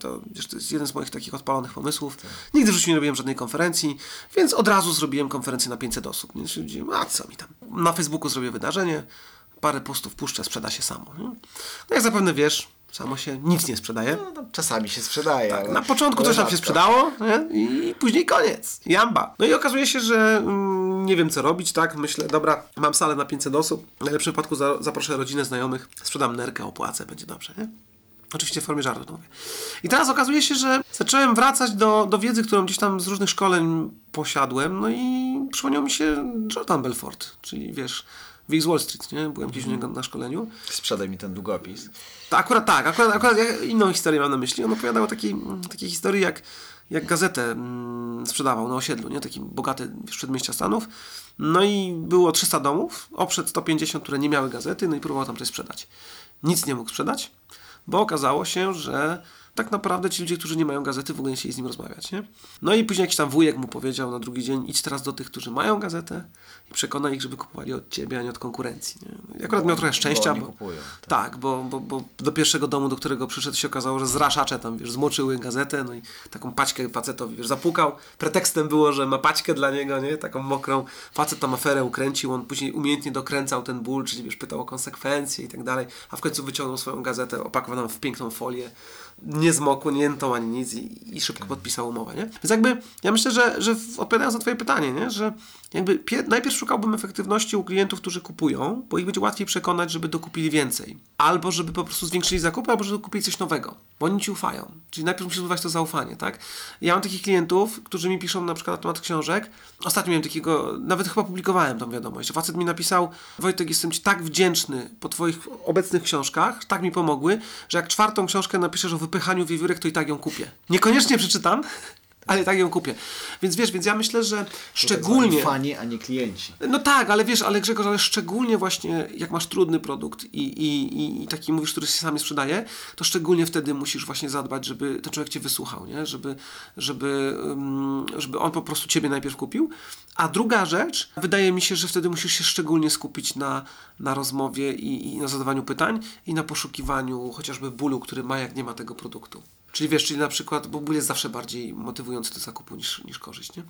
To, wiesz, to jest jeden z moich takich odpalonych pomysłów. Nigdy w życiu nie robiłem żadnej konferencji, więc od razu zrobiłem konferencję na 500 osób. Nie? Czyli, a co mi tam. Na Facebooku zrobię wydarzenie, parę postów puszczę, sprzeda się samo. Nie? No jak zapewne wiesz, samo się nic nie sprzedaje. No, no, czasami się sprzedaje. ale, Tak, Na początku ale coś tam się rzadko. sprzedało nie? i później koniec. Jamba. No i okazuje się, że mm, nie wiem co robić, tak? Myślę, dobra, mam salę na 500 osób. W najlepszym wypadku za, zaproszę rodzinę, znajomych, sprzedam nerkę, opłacę, będzie dobrze, nie? Oczywiście w formie żartu to mówię. I teraz okazuje się, że zacząłem wracać do, do wiedzy, którą gdzieś tam z różnych szkoleń posiadłem, no i przypomniał mi się Jordan Belfort, czyli wiesz, Wiz Wall Street, nie? Byłem gdzieś u niego na szkoleniu. Sprzedaj mi ten długopis. To akurat tak, akurat, akurat ja inną historię mam na myśli. On opowiadał o takiej, takiej historii, jak, jak gazetę mm, sprzedawał na osiedlu, nie? Taki bogaty wiesz, przedmieścia Stanów. No i było 300 domów, oprzed 150, które nie miały gazety, no i próbował tam coś sprzedać. Nic nie mógł sprzedać, bo okazało się, że tak naprawdę ci ludzie, którzy nie mają gazety, w ogóle nie chcieli z nim rozmawiać, nie? No i później jakiś tam wujek mu powiedział na drugi dzień, idź teraz do tych, którzy mają gazetę i przekonaj ich, żeby kupowali od ciebie, a nie od konkurencji, nie? No I akurat miał trochę szczęścia, bo, kupują, tak, bo, bo, bo do pierwszego domu, do którego przyszedł się okazało, że zraszacze tam, wiesz, zmoczyły gazetę, no i taką paćkę facetowi, wiesz, zapukał. Pretekstem było, że ma paćkę dla niego, nie? Taką mokrą. Facet tam aferę ukręcił, on później umiejętnie dokręcał ten ból, czyli wiesz, pytał o konsekwencje i tak dalej, a w końcu wyciągnął swoją gazetę opakowaną w piękną folię, nie zmokniętą ani nic i, i szybko podpisał umowę, nie? Więc jakby, ja myślę, że, że odpowiadając na twoje pytanie, nie? Że jakby pie- najpierw szukałbym efektywności u klientów, którzy kupują, bo ich będzie łatwiej przekonać, żeby dokupili więcej. Albo żeby po prostu zwiększyli zakupy, albo żeby kupili coś nowego, bo oni ci ufają. Czyli najpierw musisz zbudować to zaufanie, tak? Ja mam takich klientów, którzy mi piszą na przykład na temat książek. Ostatnio miałem takiego, nawet chyba publikowałem tą wiadomość, że facet mi napisał, Wojtek, jestem ci tak wdzięczny po twoich obecnych książkach, tak mi pomogły, że jak czwartą książkę napiszesz o wypychaniu wiewiórek, to i tak ją kupię. Niekoniecznie przeczytam, ale tak ją kupię. Więc wiesz, więc ja myślę, że szczególnie... Fani, a nie klienci. No tak, ale wiesz, ale Grzegorz, ale szczególnie właśnie jak masz trudny produkt i, i, i, taki mówisz, który się sami sprzedaje, to szczególnie wtedy musisz właśnie zadbać, żeby ten człowiek cię wysłuchał, nie? Żeby, żeby, żeby on po prostu ciebie najpierw kupił. A druga rzecz, wydaje mi się, że wtedy musisz się szczególnie skupić na, na rozmowie i, i na zadawaniu pytań i na poszukiwaniu chociażby bólu, który ma, jak nie ma tego produktu. Czyli wiesz, czyli na przykład, bo ból jest zawsze bardziej motywujący do zakupu niż, niż korzyść, nie?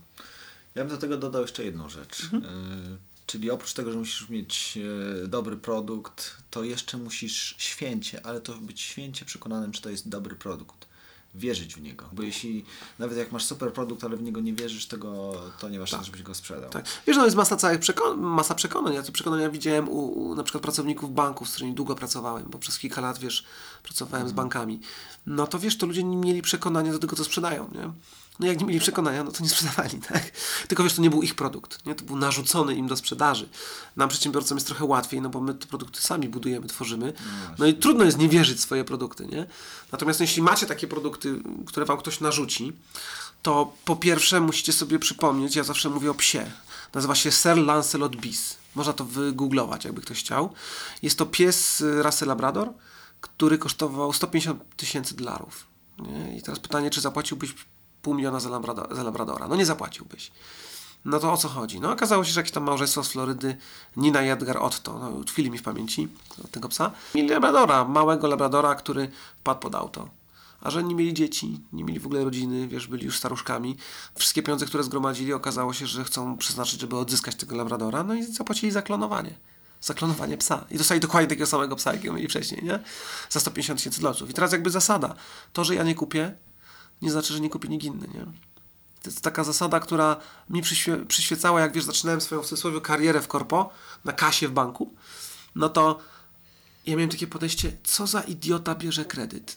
Ja bym do tego dodał jeszcze jedną rzecz. Mhm. Y, czyli oprócz tego, że musisz mieć y, dobry produkt, to jeszcze musisz święcie, ale to być święcie przekonanym, czy to jest dobry produkt. Wierzyć w niego. Bo jeśli nawet jak masz super produkt, ale w niego nie wierzysz, tego, to nie masz szans, żebyś go sprzedał. Tak. Wiesz, no jest masa całych przekon- masa przekonań. Ja te przekonania widziałem u, u na przykład pracowników banków, z którymi długo pracowałem, bo przez kilka lat, wiesz, pracowałem z bankami. No to wiesz, to ludzie nie mieli przekonania do tego, co sprzedają, nie? No jak nie mieli przekonania, no to nie sprzedawali, tak? Tylko wiesz, to nie był ich produkt, nie? To był narzucony im do sprzedaży. Nam przedsiębiorcom jest trochę łatwiej, no bo my te produkty sami budujemy, tworzymy. No i trudno jest nie wierzyć w swoje produkty, nie? Natomiast no, jeśli macie takie produkty, które wam ktoś narzuci, to po pierwsze musicie sobie przypomnieć, ja zawsze mówię o psie. Nazywa się Sir Lancelot Bis. Można to wygooglować, jakby ktoś chciał. Jest to pies y, rasy Labrador, który kosztował 150 tysięcy dolarów. I teraz pytanie, czy zapłaciłbyś pół miliona za, za Labradora? No nie zapłaciłbyś. No to o co chodzi? No okazało się, że jakieś tam małżeństwo z Florydy, Nina i Edgar Otto, no utkwili mi w pamięci tego psa, mieli Labradora, małego Labradora, który wpadł pod auto. A że nie mieli dzieci, nie mieli w ogóle rodziny, wiesz, byli już staruszkami. Wszystkie pieniądze, które zgromadzili, okazało się, że chcą przeznaczyć, żeby odzyskać tego Labradora, no i zapłacili za klonowanie. Za klonowanie psa. I dostali dokładnie takiego samego psa, jakiego mieli wcześniej, nie? Za 150 tysięcy dolców. I teraz jakby zasada. To, że ja nie kupię, nie znaczy, że nie kupi nikt inny, nie? To jest taka zasada, która mi przyświe- przyświecała, jak wiesz, zaczynałem swoją w cudzysłowie karierę w korpo, na kasie w banku, no to ja miałem takie podejście, co za idiota bierze kredyt?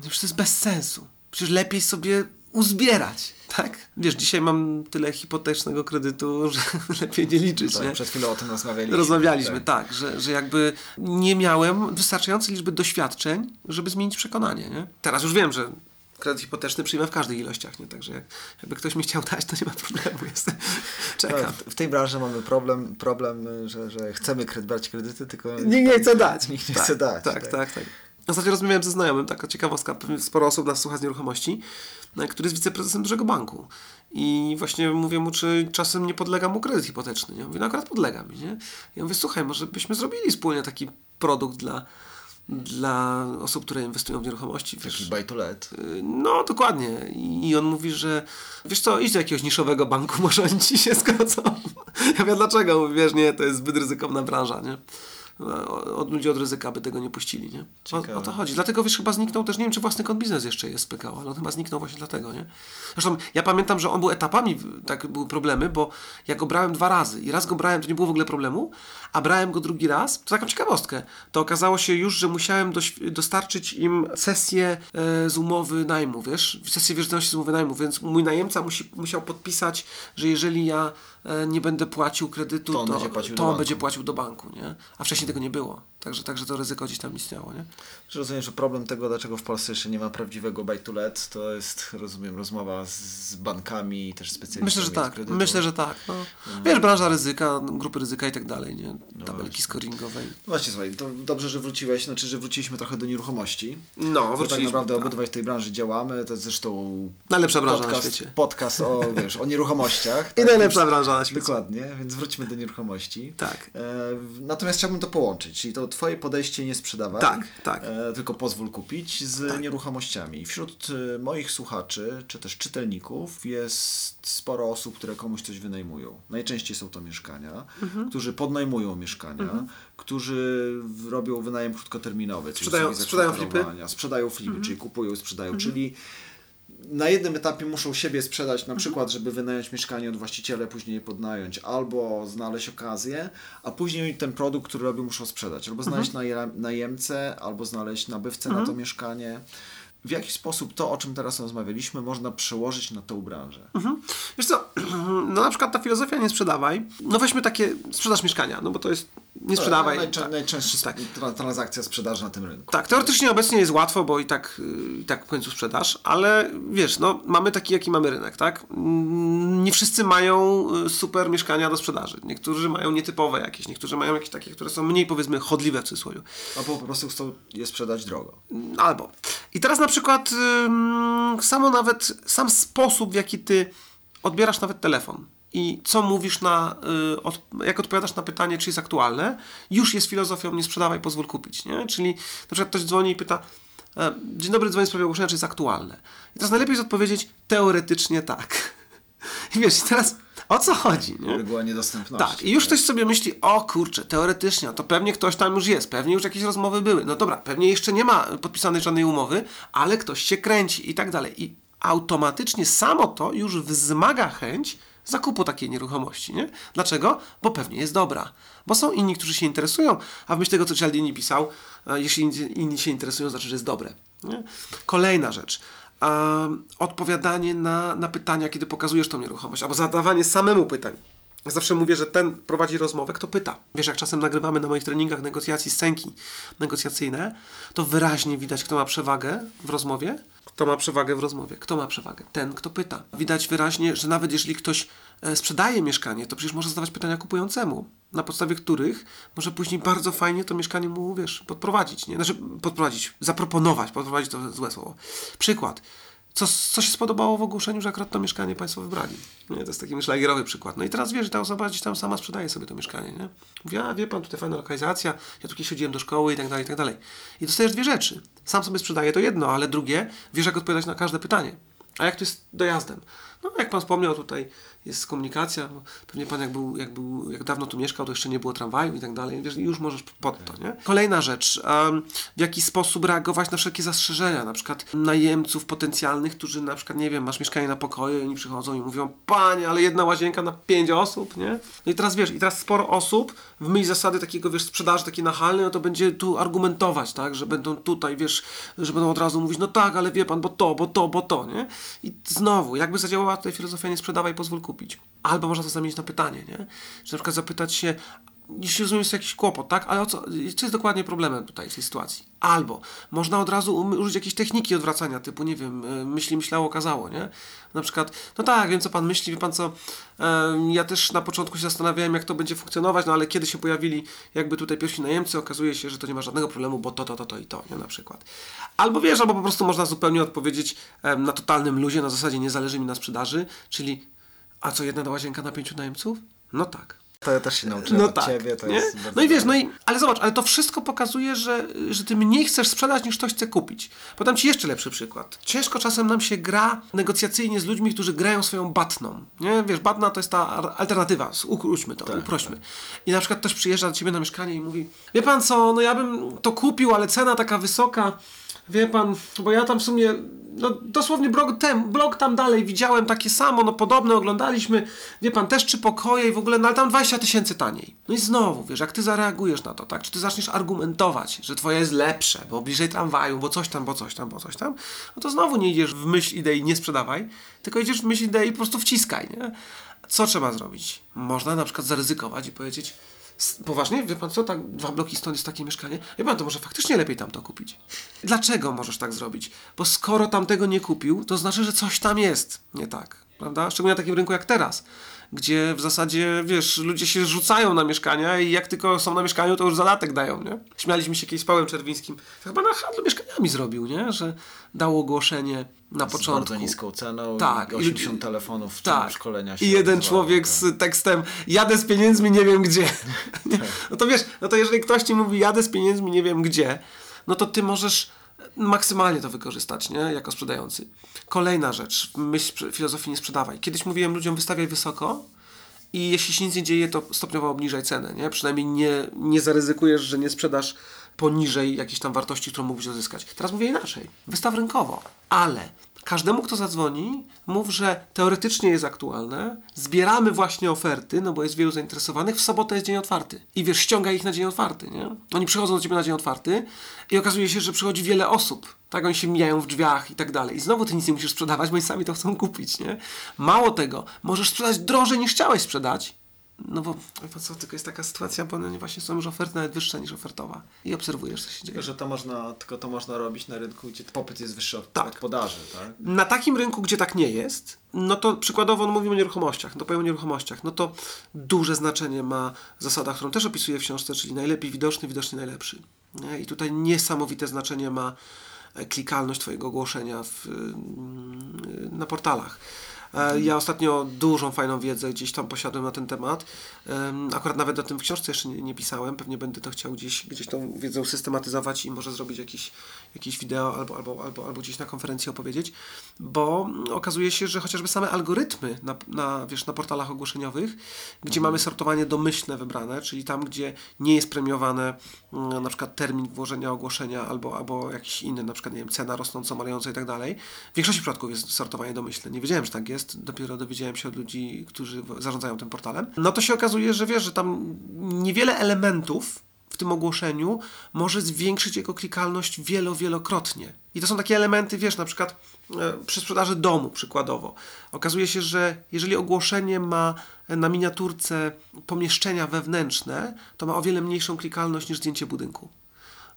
Przecież to jest bez sensu. Przecież lepiej sobie uzbierać, tak? Wiesz, dzisiaj mam tyle hipotecznego kredytu, że lepiej nie liczyć, Tak, nie? przed chwilą o tym rozmawialiśmy. Rozmawialiśmy, tak, że, że jakby nie miałem wystarczającej liczby doświadczeń, żeby zmienić przekonanie, nie? Teraz już wiem, że kredyt hipoteczny przyjmę w każdych ilościach, nie? Także jak, jakby ktoś mi chciał dać, to nie ma problemu, jestem, czekam. Tak, w- tej branży mamy problem, problem że, że chcemy kredyt, brać kredyty, tylko Nikt nie chce dać. Nikt nie tak, chce dać. Tak, tak, tak. Ostatnio rozmawiałem ze znajomym, taka ciekawostka, sporo osób nas słucha z nieruchomości, no, który jest wiceprezesem dużego banku. I właśnie mówię mu, czy czasem nie podlega mu kredyt hipoteczny. Nie? Mówię, no akurat podlega mi. Nie? Ja mówię, słuchaj, może byśmy zrobili wspólnie taki produkt dla, dla osób, które inwestują w nieruchomości. Wiesz, Taki buy to let. Y, No, dokładnie. I on mówi, że wiesz co, idź do jakiegoś niszowego banku, może oni ci się zgodzą. Ja wiem dlaczego, wiesz, nie, to jest zbyt ryzykowna branża, nie? O- Od ludzi od ryzyka by tego nie puścili, nie? O, o to chodzi. Dlatego wiesz, chyba zniknął też, nie wiem, czy własny kont biznes jeszcze jest PKO, ale on chyba zniknął właśnie dlatego, nie? Zresztą ja pamiętam, że on był etapami, tak były problemy, bo ja go brałem dwa razy i raz go brałem, to nie było w ogóle problemu, a brałem go drugi raz, to taką ciekawostkę, to okazało się już, że musiałem dostarczyć im sesję e, z umowy najmu, wiesz, sesję wierzytelności z umowy najmu, więc mój najemca musi, musiał podpisać, że jeżeli ja e, nie będę płacił kredytu, To on to, będzie płacił to do on banku. będzie płacił do banku, nie? A wcześniej tego nie było. Także, także to ryzyko gdzieś tam istniało, nie? Rozumiem, że problem tego, dlaczego w Polsce jeszcze nie ma prawdziwego buy to let, to jest, rozumiem, rozmowa z, bankami i też specjalistami Myślę, że tak. Myślę, że tak. No. Wiesz, branża ryzyka, grupy ryzyka i tak dalej, nie? Tabelki scoringowe. No Właśnie, słuchaj, to dobrze, że wróciłeś, znaczy, że wróciliśmy trochę do nieruchomości. No, tak wróciliśmy. naprawdę tak. obydwaj w tej branży działamy, to jest zresztą Najlepsza branża na podcast, świecie. podcast o, wiesz, o nieruchomościach. I tak? najlepsza branża na świecie. Dokładnie, więc wróćmy do nieruchomości. Tak. E, natomiast chciałbym to połączyć, czyli to twoje podejście nie sprzedawaj, Tak, tak. E, tylko pozwól kupić z nieruchomościami. Wśród e, moich słuchaczy, czy też czytelników jest sporo osób, które komuś coś wynajmują. Najczęściej są to mieszkania, Mhm. którzy podnajmują mieszkania, którzy w- robią wynajem krótkoterminowy, czyli Sprzedają- sprzedają flipy. Sprzedają flipy, czyli kupują, sprzedają, czyli na jednym etapie muszą siebie sprzedać, na przykład, żeby wynająć mieszkanie od właściciela, później je podnająć, albo znaleźć okazję, a później ten produkt, który robią, muszą sprzedać. Albo znaleźć najem, najemcę, albo znaleźć nabywcę na to mieszkanie. W jaki sposób to, o czym teraz rozmawialiśmy, można przełożyć na tą branżę? Wiesz co, no na przykład ta filozofia nie sprzedawaj. No weźmy takie, sprzedaż mieszkania, no bo to jest nie sprzedawaj. Najczę- tak. Najczęstsza Tak. tra- transakcja sprzedaży na tym rynku. Tak, teoretycznie obecnie jest łatwo, bo i tak, y, i tak w końcu sprzedaż, ale wiesz, no, mamy taki, jaki mamy rynek, tak? Mm, Nie wszyscy mają y, super mieszkania do sprzedaży. Niektórzy mają nietypowe jakieś, niektórzy mają jakieś takie, które są mniej, powiedzmy, chodliwe w cudzysłowie. Albo po prostu chcą je sprzedać drogo. Albo. I teraz na przykład samo nawet, sam sposób, w jaki ty odbierasz nawet telefon i co mówisz na, y, jak odpowiadasz na pytanie, czy jest aktualne, już jest filozofią nie sprzedawaj, pozwól kupić, nie? Czyli na przykład ktoś dzwoni i pyta e, dzień dobry, dzwonię w sprawie ogłoszenia, czy jest aktualne. I teraz najlepiej jest odpowiedzieć teoretycznie tak. I wiesz, teraz o co chodzi, nie? Reguła niedostępności. Tak, i już ktoś sobie myśli, o kurczę, teoretycznie, to pewnie ktoś tam już jest, pewnie już jakieś rozmowy były. No dobra, pewnie jeszcze nie ma podpisanej żadnej umowy, ale ktoś się kręci i tak dalej. I automatycznie samo to już wzmaga chęć zakupu takiej nieruchomości, nie? Dlaczego? Bo pewnie jest dobra. Bo są inni, którzy się interesują, a w myśl tego, co Cialdini pisał, e, jeśli inni- się interesują, znaczy, że jest dobre. Nie? Kolejna rzecz odpowiadanie na, na pytania, kiedy pokazujesz tą nieruchomość, albo zadawanie samemu pytań. Zawsze mówię, że ten prowadzi rozmowę, kto pyta. Wiesz, jak czasem nagrywamy na moich treningach negocjacji scenki negocjacyjne, to wyraźnie widać, kto ma przewagę w rozmowie, kto ma przewagę w rozmowie. Kto ma przewagę? Ten, kto pyta. Widać wyraźnie, że nawet jeżeli ktoś e, sprzedaje mieszkanie, to przecież może zadawać pytania kupującemu, na podstawie których może później bardzo fajnie to mieszkanie mu, wiesz, podprowadzić. Nie? Znaczy, podprowadzić, zaproponować, podprowadzić to złe słowo. Przykład. Co, co się spodobało w ogłoszeniu, że akurat to mieszkanie Państwo wybrali? Nie? To jest taki szlagierowy przykład. No i teraz wiesz, że ta osoba gdzieś tam sama sprzedaje sobie to mieszkanie. Nie? Mówi, a wie Pan, tutaj fajna lokalizacja, ja tu kiedyś chodziłem do szkoły i tak dalej, i tak dalej. I dostajesz dwie rzeczy. Sam sobie sprzedaje to jedno, ale drugie, wiesz jak odpowiadać na każde pytanie. A jak to jest dojazdem? No, jak pan wspomniał, tutaj jest komunikacja. Pewnie pan, jak, był, jak, był, jak dawno tu mieszkał, to jeszcze nie było tramwaju i tak dalej. Wiesz, już możesz pod to, nie? Kolejna rzecz. w jaki sposób reagować na wszelkie zastrzeżenia, na przykład najemców potencjalnych, którzy na przykład, nie wiem, masz mieszkanie na pokoju i oni przychodzą i mówią, panie, ale jedna łazienka na pięć osób, nie? No i teraz wiesz, i teraz sporo osób w myśl zasady takiego, wiesz, sprzedaży takiej nachalnej, no to będzie tu argumentować, tak, że będą tutaj, wiesz, że będą od razu mówić, no tak, ale wie pan, bo to, bo to, bo to, nie? I znowu, jakby zadziałała tutaj filozofia nie sprzedawaj, pozwól kupić. Albo można to zamienić na pytanie, nie? Czy na przykład zapytać się, jeśli rozumiem, jest jakiś kłopot, tak? Ale o co, co jest dokładnie problemem tutaj w tej sytuacji? Albo można od razu um- użyć jakiejś techniki odwracania, typu, nie wiem, y, myśli, myślało, okazało, nie? Na przykład, no tak, wiem co pan myśli, wie pan co, em, ja też na początku się zastanawiałem, jak to będzie funkcjonować, no ale kiedy się pojawili jakby tutaj pierwsi najemcy, okazuje się, że to nie ma żadnego problemu, bo to, to, to, to i to, nie? Na przykład. Albo wiesz, albo po prostu można zupełnie odpowiedzieć na totalnym luzie, na zasadzie nie zależy mi na sprzedaży, czyli, a co, jedna łazienka na pięciu najemców? No tak. To ja też się nauczyłem No tak. ciebie, to nie? jest No i wiesz, no i, ale zobacz, ale to wszystko pokazuje, że, że ty mniej chcesz sprzedać niż ktoś chce kupić. Podam ci jeszcze lepszy przykład. Ciężko czasem nam się gra negocjacyjnie z ludźmi, którzy grają swoją batną. Nie? Wiesz, batna to jest ta alternatywa, ukróćmy to, uprośmy. I na przykład ktoś przyjeżdża do ciebie na mieszkanie i mówi, wie pan co, no ja bym to kupił, ale cena taka wysoka, wie pan, bo ja tam w sumie, no dosłownie blok, tem, blok tam dalej widziałem takie samo, no podobne oglądaliśmy, wie pan, też trzy pokoje i w ogóle, no ale tam 20 tysięcy taniej. No i znowu, wiesz, jak ty zareagujesz na to, tak, czy ty zaczniesz argumentować, że twoje jest lepsze, bo bliżej tramwaju, bo coś tam, bo coś tam, bo coś tam, no to znowu nie idziesz w myśl idei nie sprzedawaj, tylko idziesz w myśl idei po prostu wciskaj, nie? Co trzeba zrobić? Można na przykład zaryzykować i powiedzieć, Poważnie? Wie pan co? Tak, dwa bloki stąd jest takie mieszkanie. Wie pan, to może faktycznie lepiej tam to kupić. Dlaczego możesz tak zrobić? Bo skoro tam tego nie kupił, to znaczy, że coś tam jest nie tak. Prawda? Szczególnie na takim rynku jak teraz, gdzie w zasadzie, wiesz, ludzie się rzucają na mieszkania i jak tylko są na mieszkaniu, to już zadatek dają, nie? Śmialiśmy się kiedyś z Pałem Czerwińskim. To chyba na handlu mieszkaniami zrobił, nie? Że dał ogłoszenie na Z początku. bardzo niską ceną Tak, i i 80 ludzie- telefonów w Tak. szkolenia się I jeden człowiek tak. z tekstem jadę z pieniędzmi, nie wiem gdzie. Nie? No to wiesz, no to jeżeli ktoś ci mówi jadę z pieniędzmi, nie wiem gdzie, no to ty możesz maksymalnie to wykorzystać, nie? Jako sprzedający. Kolejna rzecz, myśl filozofii nie sprzedawaj. Kiedyś mówiłem ludziom wystawiaj wysoko i jeśli się nic nie dzieje, to stopniowo obniżaj cenę, nie? Przynajmniej nie, nie zaryzykujesz, że nie sprzedasz poniżej jakiejś tam wartości, którą mógłbyś uzyskać. Teraz mówię inaczej. Wystaw rynkowo, ale każdemu, kto zadzwoni, mów, że teoretycznie jest aktualne, zbieramy właśnie oferty, no bo jest wielu zainteresowanych, w sobotę jest dzień otwarty. I wiesz, ściągaj ich na dzień otwarty, nie? Oni przychodzą do ciebie na dzień otwarty i okazuje się, że przychodzi wiele osób. Tak, oni się mijają w drzwiach i tak dalej. I znowu ty nic nie musisz sprzedawać, bo oni sami to chcą kupić, nie? Mało tego, możesz sprzedać drożej niż chciałeś sprzedać, no bo pan co, tylko jest taka sytuacja, bo one właśnie są już oferty nawet wyższe niż ofertowa. I obserwujesz, co się dzieje. Tylko, że to można, tylko to można robić na rynku, gdzie popyt jest wyższy od Tak. podaży, tak? Na takim rynku, gdzie tak nie jest, no to przykładowo no mówimy o nieruchomościach, no powiem o nieruchomościach, no to duże znaczenie ma zasada, którą też opisuję w książce, czyli najlepiej widoczny, widocznie najlepszy. I tutaj niesamowite znaczenie ma klikalność Twojego ogłoszenia w, mm, na portalach. E, Ja ostatnio dużą, fajną wiedzę gdzieś tam posiadłem na ten temat. Em, Akurat nawet o tym w książce jeszcze nie, nie pisałem. Pewnie będę to chciał gdzieś, gdzieś tą wiedzę usystematyzować i może zrobić jakiś, jakieś wideo albo, albo, albo, albo gdzieś na konferencji opowiedzieć, bo okazuje się, że chociażby same algorytmy na, na, wiesz, na portalach ogłoszeniowych, gdzie mamy sortowanie domyślne wybrane, czyli tam, gdzie nie jest premiowane mm, na przykład termin włożenia ogłoszenia albo, albo jakiś inny, na przykład nie wiem, cena rosnąca, malejąca i tak dalej. W większości przypadków jest sortowanie domyślne. Nie wiedziałem, że tak jest. Dopiero dowiedziałem się od ludzi, którzy zarządzają tym portalem. No to się okazuje, że wiesz, że tam niewiele elementów w tym ogłoszeniu może zwiększyć jego klikalność wielo, wielokrotnie. I to są takie elementy, wiesz, na przykład e, przy sprzedaży domu przykładowo. Okazuje się, że jeżeli ogłoszenie ma na miniaturce pomieszczenia wewnętrzne, to ma o wiele mniejszą klikalność niż zdjęcie budynku.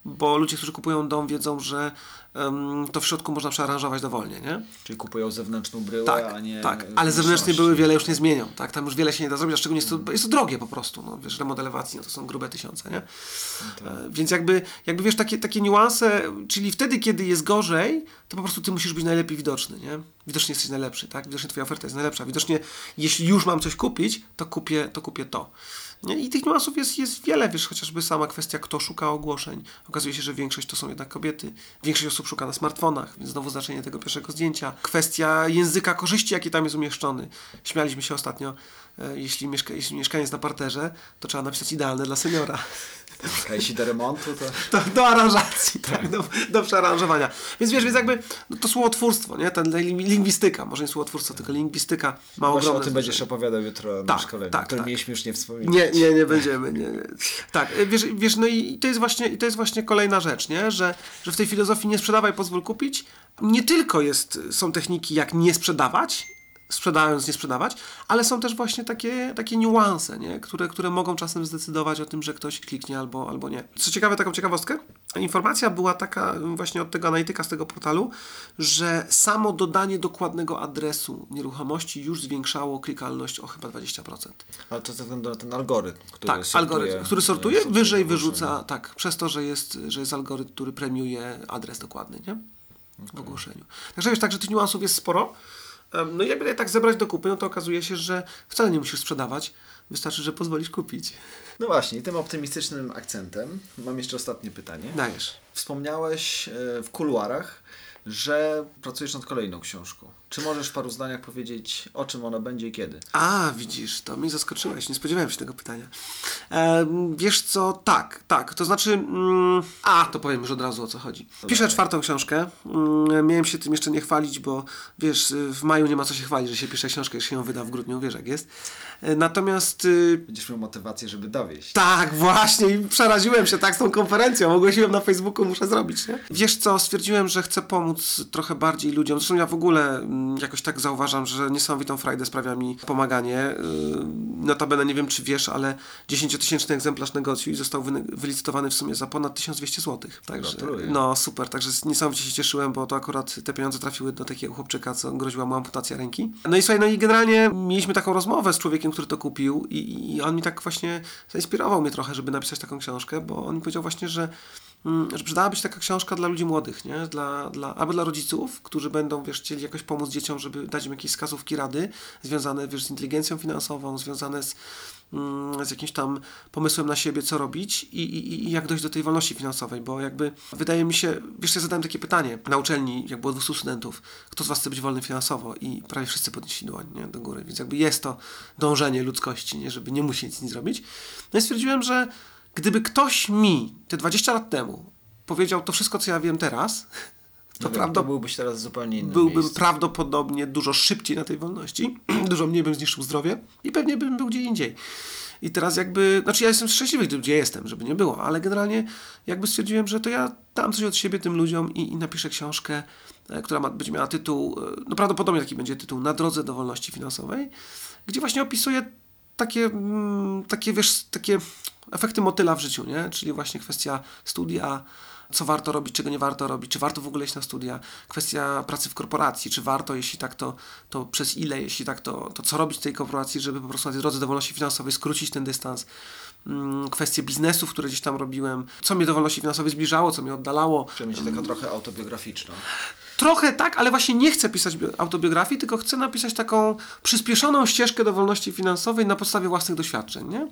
Bo ludzie, którzy kupują dom, wiedzą, że em, to w środku można przearanżować dowolnie, nie? Czyli kupują zewnętrzną bryłę, Tak, a nie... tak, ale zewnętrznie były wiele już nie zmienią, tak, tam już wiele się nie da zrobić, a szczególnie jest to, jest to drogie po prostu, no, wiesz, remont elewacji, no to są grube tysiące, nie? E, Więc jakby, jakby wiesz, takie, takie niuanse, czyli wtedy, kiedy jest gorzej, to po prostu ty musisz być najlepiej widoczny, nie? Widocznie jesteś najlepszy, tak? Widocznie twoja oferta jest najlepsza, widocznie jeśli już mam coś kupić, to kupię to. Kupię to. I tych niuansów jest, jest wiele, wiesz, chociażby sama kwestia, kto szuka ogłoszeń. Okazuje się, że większość to są jednak kobiety. Większość osób szuka na smartfonach, więc znowu znaczenie tego pierwszego zdjęcia. Kwestia języka korzyści, jaki tam jest umieszczony. Śmialiśmy się ostatnio, e, jeśli, mieszka, jeśli mieszkanie jest na parterze, to trzeba napisać idealne dla seniora. A jeśli do remontu, to... Do, do aranżacji, tak, do, do przearanżowania. Więc wiesz, więc jakby no to słowotwórstwo, nie? Ten ling- lingwistyka, może nie słowotwórstwo, tylko lingwistyka ma Właśnie o tym będziesz opowiadał jutro na Tak, szkoleniu, tak, którym tak. mieliśmy już nie wspominać. Nie, nie, nie będziemy. Nie, nie. Tak, wiesz, wiesz, no i to jest właśnie, i to jest właśnie kolejna rzecz, nie? Że, że w tej filozofii nie sprzedawaj, pozwól kupić. Nie tylko jest, są techniki, jak nie sprzedawać, sprzedając, nie sprzedawać, ale są też właśnie takie, takie niuanse, nie? Które, które mogą czasem zdecydować o tym, że ktoś kliknie albo, albo nie. Co ciekawe, taką ciekawostkę, informacja była taka właśnie od tego analityka z tego portalu, że samo dodanie dokładnego adresu nieruchomości już zwiększało klikalność o chyba 20%. Ale to na ten algorytm, który Tak, sortuje... algorytm, który sortuje, sortuje wyżej wyrzuca, tak, przez to, że jest, że jest algorytm, który premiuje adres dokładny, nie? W ogłoszeniu. Także wiesz, także tych niuansów jest sporo. No i jakby tak zebrać do kupy, no to okazuje się, że wcale nie musisz sprzedawać, wystarczy, że pozwolisz kupić. No właśnie, tym optymistycznym akcentem mam jeszcze ostatnie pytanie. Dajesz. Wspomniałeś e, w kuluarach, że pracujesz nad kolejną książką. Czy możesz w paru zdaniach powiedzieć, o czym ona będzie i kiedy? A, widzisz, to mnie zaskoczyłeś, nie spodziewałem się tego pytania. Em, wiesz co, tak, tak, to znaczy, mm, a, to powiem już od razu o co chodzi. Piszę czwartą książkę, mm, miałem się tym jeszcze nie chwalić, bo wiesz, w maju nie ma co się chwalić, że się pisze książkę, że się ją wyda w grudniu, wiesz jak jest. E, Natomiast y, Będziesz miał motywację, żeby dowieść. tak, właśnie i przeraziłem się tak z tą konferencją. Ogłosiłem na Facebooku, muszę zrobić, nie? Wiesz co, stwierdziłem, że chcę pomóc trochę bardziej ludziom. Zresztą ja w ogóle jakoś tak zauważam, że niesamowitą frajdę sprawia mi pomaganie. Yy, Notabene nie wiem, czy wiesz, ale 10-tysięczny egzemplarz negocjuj został wy- wylicytowany w sumie za ponad 1200 zł. Także, Gratuluję. no super, także niesamowicie się cieszyłem, bo to akurat te pieniądze trafiły do takiego chłopczyka, co groziła mu amputacja ręki. No i słuchaj, no i generalnie mieliśmy taką rozmowę z człowiekiem, który to kupił i, i on mi tak właśnie zainspirował mnie trochę, żeby napisać taką książkę, bo on mi powiedział właśnie, że mm, że przydałaby się taka książka dla ludzi młodych, nie? Dla, dla, albo dla rodziców, którzy będą, wiesz, chcieli jakoś pomóc dzieciom, żeby dać im jakieś wskazówki, rady związane, wiesz, z inteligencją finansową, związane z, mm, z jakimś tam pomysłem na siebie, co robić i, i, i jak dojść do tej wolności finansowej, bo jakby wydaje mi się, wiesz, ja zadałem takie pytanie na uczelni, jak było 200 studentów, kto z was chce być wolny finansowo i prawie wszyscy podnieśli dłoń, nie, do góry, więc jakby jest to dążenie ludzkości, nie, żeby nie musieć nic zrobić. No i stwierdziłem, że gdyby ktoś mi te 20 lat temu powiedział to wszystko, co ja wiem teraz, to, prawda, to byłbyś teraz zupełnie innym byłbym miejscu. prawdopodobnie dużo szybciej na tej wolności, dużo mniej bym zniszczył zdrowie i pewnie bym był gdzie indziej. I teraz jakby, znaczy ja jestem szczęśliwy, gdzie jestem, żeby nie było, ale generalnie jakby stwierdziłem, że to ja dam coś od siebie tym ludziom i, i napiszę książkę, e, która ma, będzie miała tytuł, e, no prawdopodobnie taki będzie tytuł, Na drodze do wolności finansowej, gdzie właśnie opisuję takie, mm, takie, wiesz, takie efekty motyla w życiu, nie? Czyli właśnie kwestia studia, co warto robić, czego nie warto robić, czy warto w ogóle iść na studia, kwestia pracy w korporacji, czy warto, jeśli tak, to, to przez ile, jeśli tak, to, to co robić w tej korporacji, żeby po prostu na tej drodze do wolności finansowej skrócić ten dystans, Mm, kwestie biznesów, które gdzieś tam robiłem, co mnie do wolności finansowej zbliżało, co mnie oddalało, będzie taka trochę autobiograficzna. Trochę tak, ale właśnie nie chcę pisać bio- autobiografii, tylko chcę napisać taką przyspieszoną ścieżkę do wolności finansowej na podstawie własnych doświadczeń. Nie?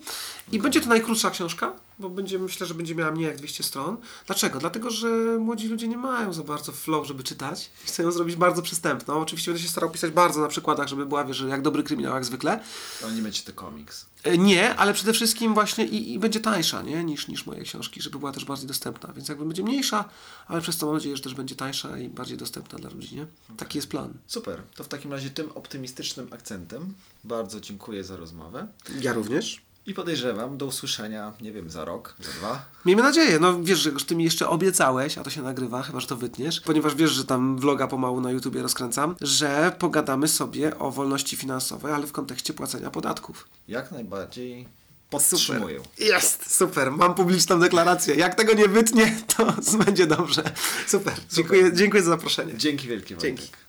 I będzie to najkrótsza książka, bo będzie, myślę, że będzie miała mniej jak 200 stron. Dlaczego? Dlatego, że młodzi ludzie nie mają za bardzo flow, żeby czytać. Chcę ją zrobić bardzo przystępną. Oczywiście będę się starał pisać bardzo na przykładach, żeby była, wiesz, jak dobry kryminał, jak zwykle. Ale nie będzie to komiks. E, Nie, ale przede wszystkim właśnie i, i będzie tańsza nie? Niż, niż moje książki, żeby była też bardziej dostępna. Więc jakby będzie mniejsza, ale przez to mam nadzieję, że też będzie tańsza i bardziej dostępna dla ludzi. Nie? Taki jest plan. Super. To w takim razie tym optymistycznym akcentem bardzo dziękuję za rozmowę. Ja również. I podejrzewam do usłyszenia, nie wiem, za rok, za dwa. Miejmy nadzieję. No wiesz, że ty mi jeszcze obiecałeś, a to się nagrywa, chyba że to wytniesz, ponieważ wiesz, że tam vloga pomału na YouTubie rozkręcam, że pogadamy sobie o wolności finansowej, ale w kontekście płacenia podatków. Jak najbardziej podtrzymuję. Jest, super. Mam publiczną deklarację. Jak tego nie wytnie, to będzie dobrze. Super. Dziękuję, dziękuję za zaproszenie. Dzięki wielkie, Wojtek. Dzięki.